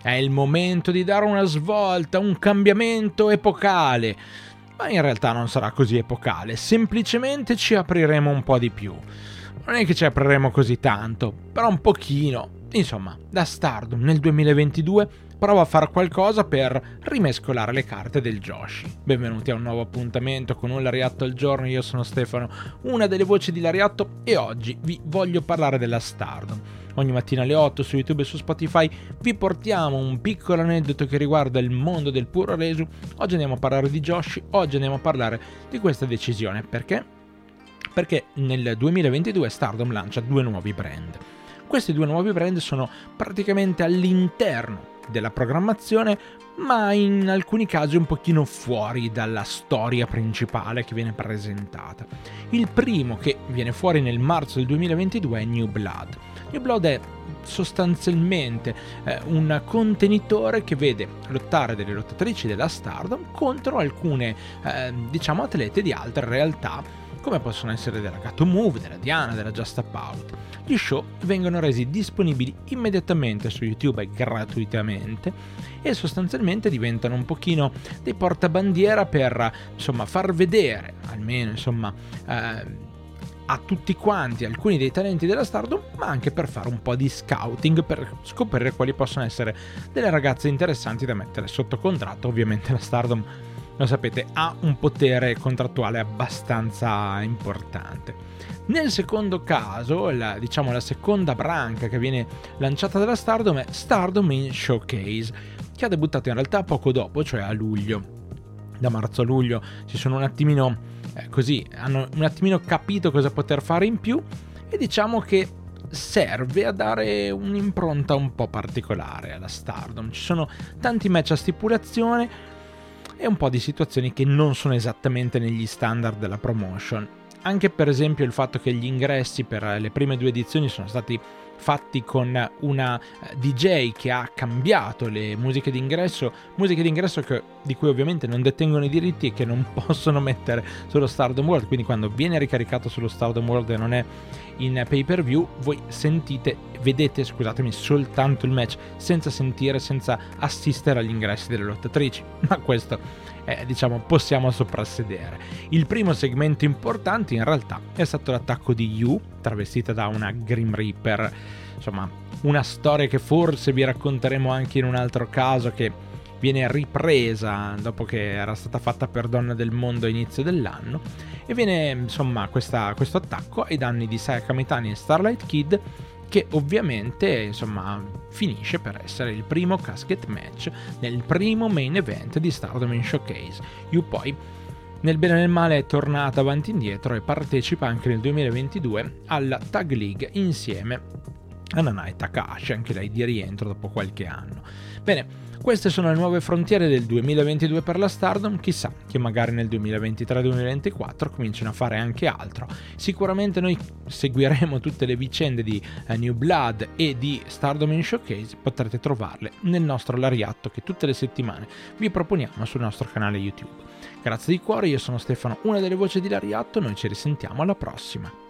È il momento di dare una svolta, un cambiamento epocale. Ma in realtà non sarà così epocale, semplicemente ci apriremo un po' di più. Non è che ci apriremo così tanto, però un pochino. Insomma, da Stardom nel 2022 prova a fare qualcosa per rimescolare le carte del Joshi. Benvenuti a un nuovo appuntamento con un Lariatto al giorno, io sono Stefano, una delle voci di Lariatto e oggi vi voglio parlare della Stardom. Ogni mattina alle 8 su YouTube e su Spotify vi portiamo un piccolo aneddoto che riguarda il mondo del puro resu. Oggi andiamo a parlare di Joshi, oggi andiamo a parlare di questa decisione. Perché? Perché nel 2022 Stardom lancia due nuovi brand. Questi due nuovi brand sono praticamente all'interno della programmazione, ma in alcuni casi un pochino fuori dalla storia principale che viene presentata. Il primo che viene fuori nel marzo del 2022 è New Blood. New Blood è sostanzialmente eh, un contenitore che vede lottare delle lottatrici della Stardom contro alcune eh, diciamo atlete di altre realtà come possono essere della Gato Move, della Diana, della Just Up Out. Gli show vengono resi disponibili immediatamente su YouTube gratuitamente e sostanzialmente diventano un pochino dei portabandiera per insomma far vedere almeno insomma eh, a tutti quanti alcuni dei talenti della Stardom, ma anche per fare un po' di scouting per scoprire quali possono essere delle ragazze interessanti da mettere sotto contratto. Ovviamente la Stardom lo sapete, ha un potere contrattuale abbastanza importante. Nel secondo caso, la, diciamo la seconda branca che viene lanciata dalla Stardom è Stardom in Showcase, che ha debuttato in realtà poco dopo, cioè a luglio. Da marzo a luglio si sono un attimino eh, così, hanno un attimino capito cosa poter fare in più e diciamo che serve a dare un'impronta un po' particolare alla Stardom. Ci sono tanti match a stipulazione, e un po' di situazioni che non sono esattamente negli standard della promotion. Anche per esempio il fatto che gli ingressi per le prime due edizioni sono stati fatti con una eh, DJ che ha cambiato le musiche d'ingresso, musiche d'ingresso che, di cui ovviamente non detengono i diritti e che non possono mettere sullo Stardom World, quindi quando viene ricaricato sullo Stardom World e non è in pay per view, voi sentite, vedete, scusatemi, soltanto il match senza sentire, senza assistere agli ingressi delle lottatrici, ma questo eh, diciamo possiamo soprassedere. Il primo segmento importante in realtà è stato l'attacco di Yu, travestita da una Grim Reaper, insomma una storia che forse vi racconteremo anche in un altro caso che viene ripresa dopo che era stata fatta per Donna del Mondo a inizio dell'anno e viene insomma questa, questo attacco ai danni di Sayaka Mitani e Starlight Kid che ovviamente insomma finisce per essere il primo casket match nel primo main event di Stardom in Showcase. Yu poi nel bene e nel male è tornata avanti e indietro e partecipa anche nel 2022 alla Tag League insieme a Nanai Takashi, anche lei di rientro dopo qualche anno. Bene, queste sono le nuove frontiere del 2022 per la Stardom, chissà che magari nel 2023-2024 cominciano a fare anche altro. Sicuramente noi seguiremo tutte le vicende di uh, New Blood e di Stardom in Showcase, potrete trovarle nel nostro lariatto che tutte le settimane vi proponiamo sul nostro canale YouTube. Grazie di cuore, io sono Stefano, una delle voci di Lariatto, noi ci risentiamo alla prossima.